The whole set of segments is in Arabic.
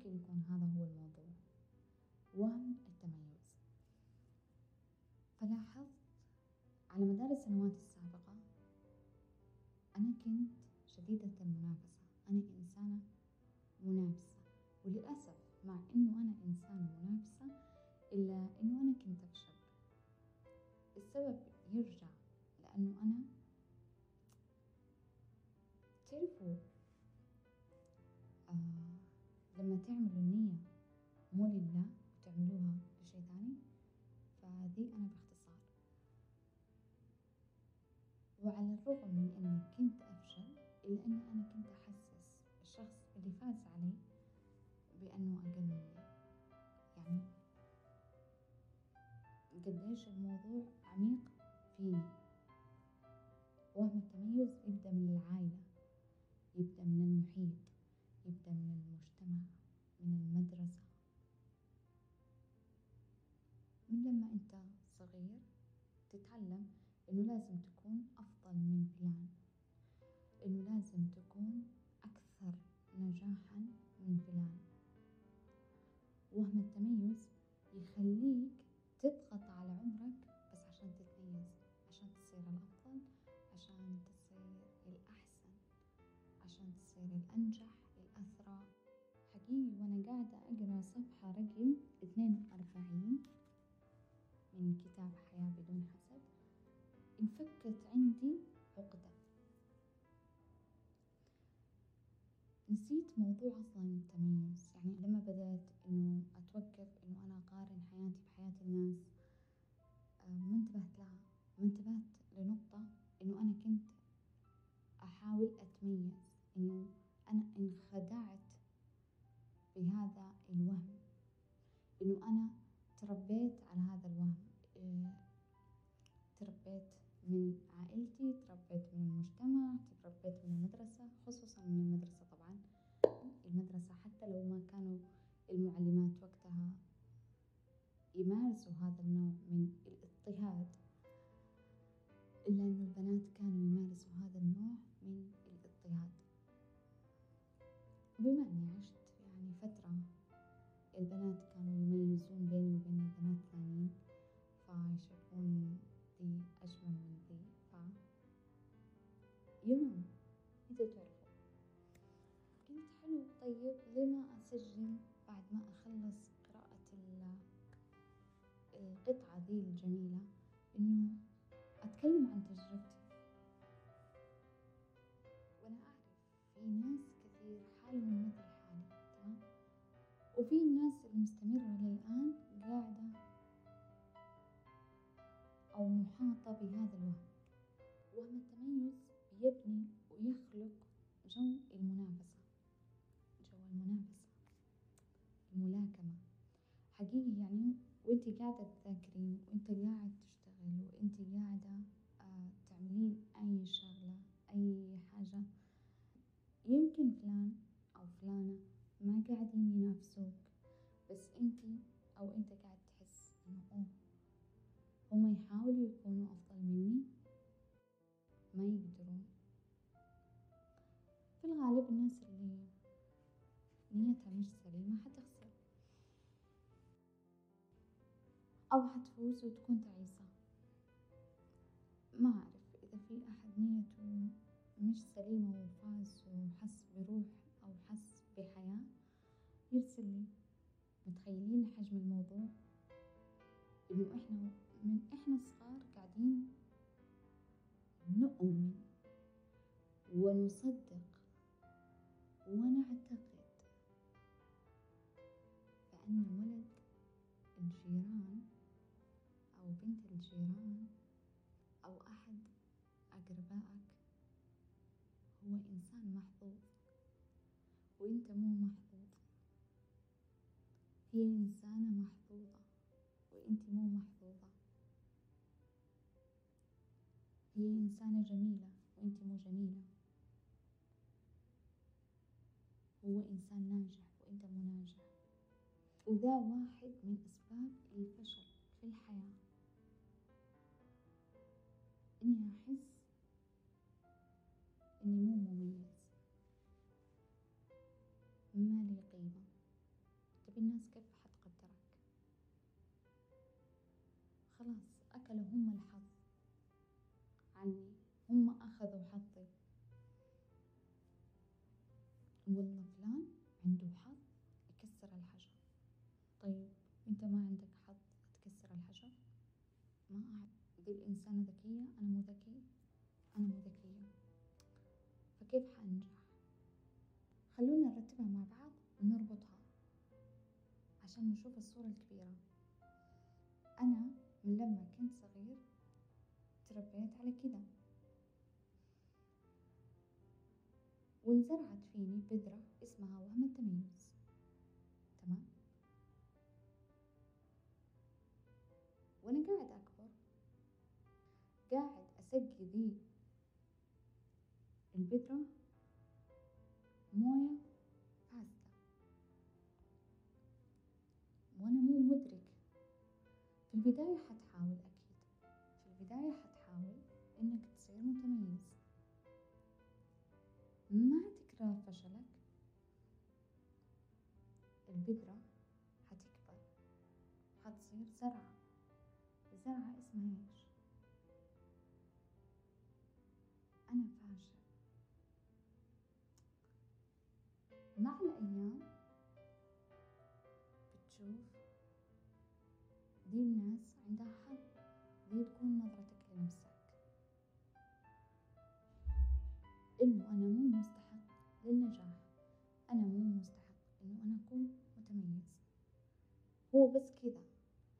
ممكن يكون هذا هو الموضوع. وهم التميز. فلاحظت على مدار السنوات السابقة أنا كنت شديدة المنافسة. أنا إنسانة منافسة. وللأسف مع إنه أنا إنسانة منافسة إلا إنه أنا كنت أفشل. السبب يرجع لأنه أنا تعرفوا لما تعملوا النية مو لله وتعملوها لشي ثاني فذي أنا باختصار. وعلى الرغم من إني كنت أفشل إلا إني أنا كنت أحسس الشخص اللي فاز علي بأنه أقل مني. يعني قديش الموضوع عميق فيني. وهم التميز يبدأ من العائلة يبدأ من المحيط يبدأ من المجتمع من المدرسة من لما أنت صغير تتعلم إنه لازم تكون أفضل من فلان إنه لازم تكون أكثر نجاحا من فلان. وهم التميز يخليك تضغط على عمرك بس عشان تتميز عشان تصير الأفضل عشان تصير الأحسن عشان تصير الأنجح الأثرى. حقيقي وأنا قاعدة أقرأ صفحة رقم اثنين وأربعين من كتاب حياة بدون حسد انفكت عندي عقدة نسيت موضوع أصلا التميز. يعني لما بدأت إنه أتوقف إنه أنا أقارن حياتي بحياة الناس آه، ما انتبهت لها. ما انتبهت لنقطة إنه أنا كنت أحاول أتميز. إنه أنا انخدعت بهذا الوهم. إنه أنا تربيت على هذا يمارسوا هذا النوع من الاضطهاد إلا أن البنات كانوا يمارسوا هذا النوع من الاضطهاد. بما أني عشت يعني فترة البنات كانوا يميزون بيني وبين البنات الثانيين فيشوفون ذي أجمل من ذي ف يوم أنتوا تعرفوا قلت حلو طيب ليه ما أسجل بعد ما أخلص ذي الجميلة إنه أتكلم عن تجربتي. وأنا أعرف في ناس كثير حالهم مثل حالي تمام؟ وفي الناس المستمرة للآن قاعدة أو محاطة بهذا الوهم. وهم التميز بيبني ويخلق جو المنافسة. حقيقي يعني وانتي قاعدة تذاكرين وانت قاعد تشتغل وانت قاعدة آه تعملين أي شغلة أي حاجة يمكن فلان أو فلانة ما قاعدين ينافسوك بس انتي أو انت قاعد تحس إنه أوه هما يحاولوا يكونوا أفضل مني ما يقدرون. في الغالب الناس اللي نيتها مش سليمة حتخسر أو حتفوز وتكون تعيسة. ما أعرف إذا في أحد نيته مش سليمة وفاز وحس بروح أو حس بحياة يرسل لي. متخيلين حجم الموضوع؟ إنه إحنا من إحنا صغار قاعدين نؤمن ونصدق ونعتقد بأن ولد الجيران بنت الجيران أو أحد أقربائك هو إنسان محظوظ وإنت مو محظوظ. هي إنسانة محظوظة وإنت مو محظوظة. هي إنسانة جميلة وإنت مو جميلة. هو إنسان ناجح وإنت مو ناجح. وذا واحد من أسباب الفشل إني أحس إني مو مميز. ما لي قيمة. طب الناس كيف حتقدرك؟ خلاص أكلوا هم الحظ. عني. هم أخذوا حظي. والله. دي الإنسانة ذكية أنا مو ذكي أنا مو ذكية. فكيف حأنجح؟ خلونا نرتبها مع بعض ونربطها عشان نشوف الصورة الكبيرة. أنا من لما كنت صغير تربيت على كذا وانزرعت فيني بذرة اسمها وهم التميز تمام؟ وأنا قاعد ذي البذرة موية فاسدة وأنا مو مدرك. في البداية حتحاول مع الأيام بتشوف. دي الناس عندها حظ دي تكون نظرتك لنفسك إنه أنا مو مستحق للنجاح. أنا مو مستحق إنه أنا أكون متميز. هو بس كذا.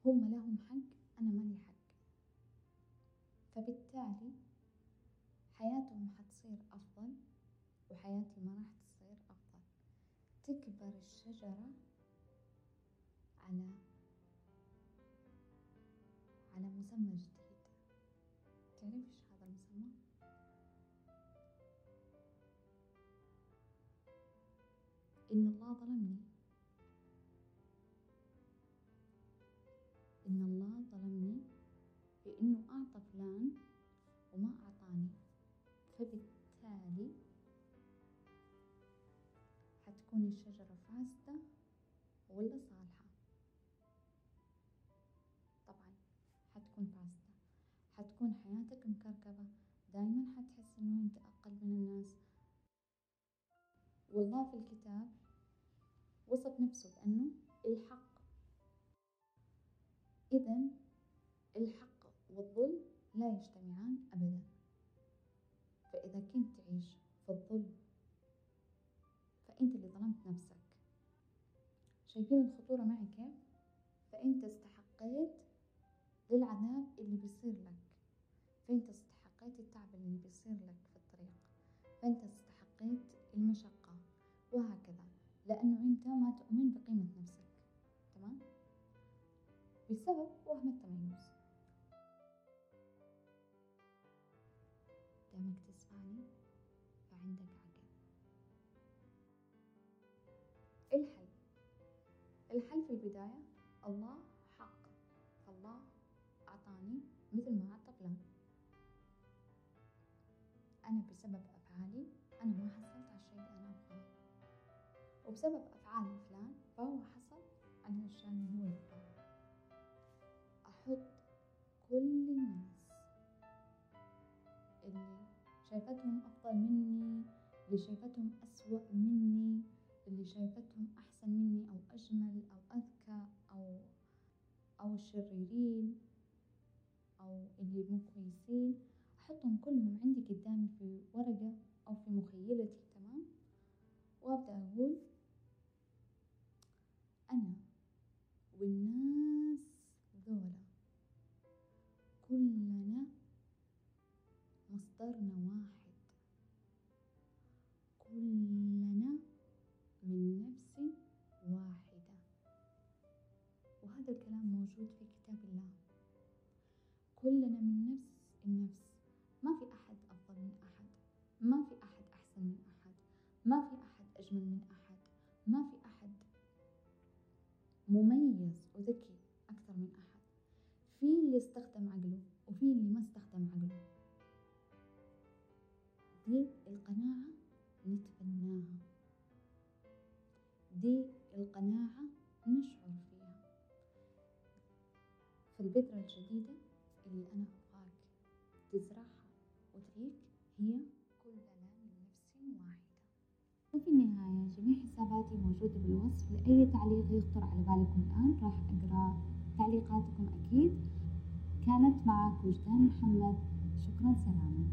هم لهم حق أنا مالي حق. فبالتالي حياتهم حتصير أفضل وحياتي ما راح تكبر الشجرة على على مسمى جديد. تعرف إيش هذا المسمى؟ إن الله ظلمني. إن الله ظلمني بإنه أعطى فلان وما أعطاني. فبالتالي حتكون الشجرة فاسدة ولا صالحة؟ طبعا حتكون فاسدة. حتكون حياتك مكركبة. دايما حتحس إنه أنت أقل من الناس. والله في الكتاب وصف نفسه بأنه الحق. إذا الحق والظلم لا يجتمعان أبدا. فإذا كنت تعيش في الظلم فأنت اللي ظلمت نفسك. شايفين الخطورة معي كيف؟ فأنت استحقيت للعذاب اللي بيصير لك. فأنت استحقيت التعب اللي بيصير لك في الطريق. فأنت استحقيت المشقة. وهكذا. لأنه أنت ما تؤمن بقيمة نفسك. تمام؟ بسبب وهم التميز دامك تسمعني فعندك عقل الله حق. فالله أعطاني مثل ما أعطى فلان. أنا بسبب أفعالي أنا ما حصلت على الشيء اللي أنا أبغاه. وبسبب أفعال فلان فهو حصل على الأشياء اللي هو يبغاها أحط كل الناس اللي شايفتهم أفضل مني اللي شايفتهم أسوأ مني اللي شايفتهم أحسن مني أو أجمل أو أذكى أو الشريرين أو اللي مو كويسين أحطهم كلهم عندي قدامي في ورقة أو في مخيلتي تمام؟ وأبدأ أقول أنا والناس ذولا. كلنا مصدرنا واحد. موجود في كتاب الله. كلنا من نفس النفس. ما في أحد أفضل من أحد. ما في أحد أحسن من أحد. ما في أحد أجمل من أحد. ما في أحد مميز لأي تعليق يخطر على بالكم الآن راح أقرأ تعليقاتكم أكيد. كانت معك وجدان محمد. شكرا سلاما.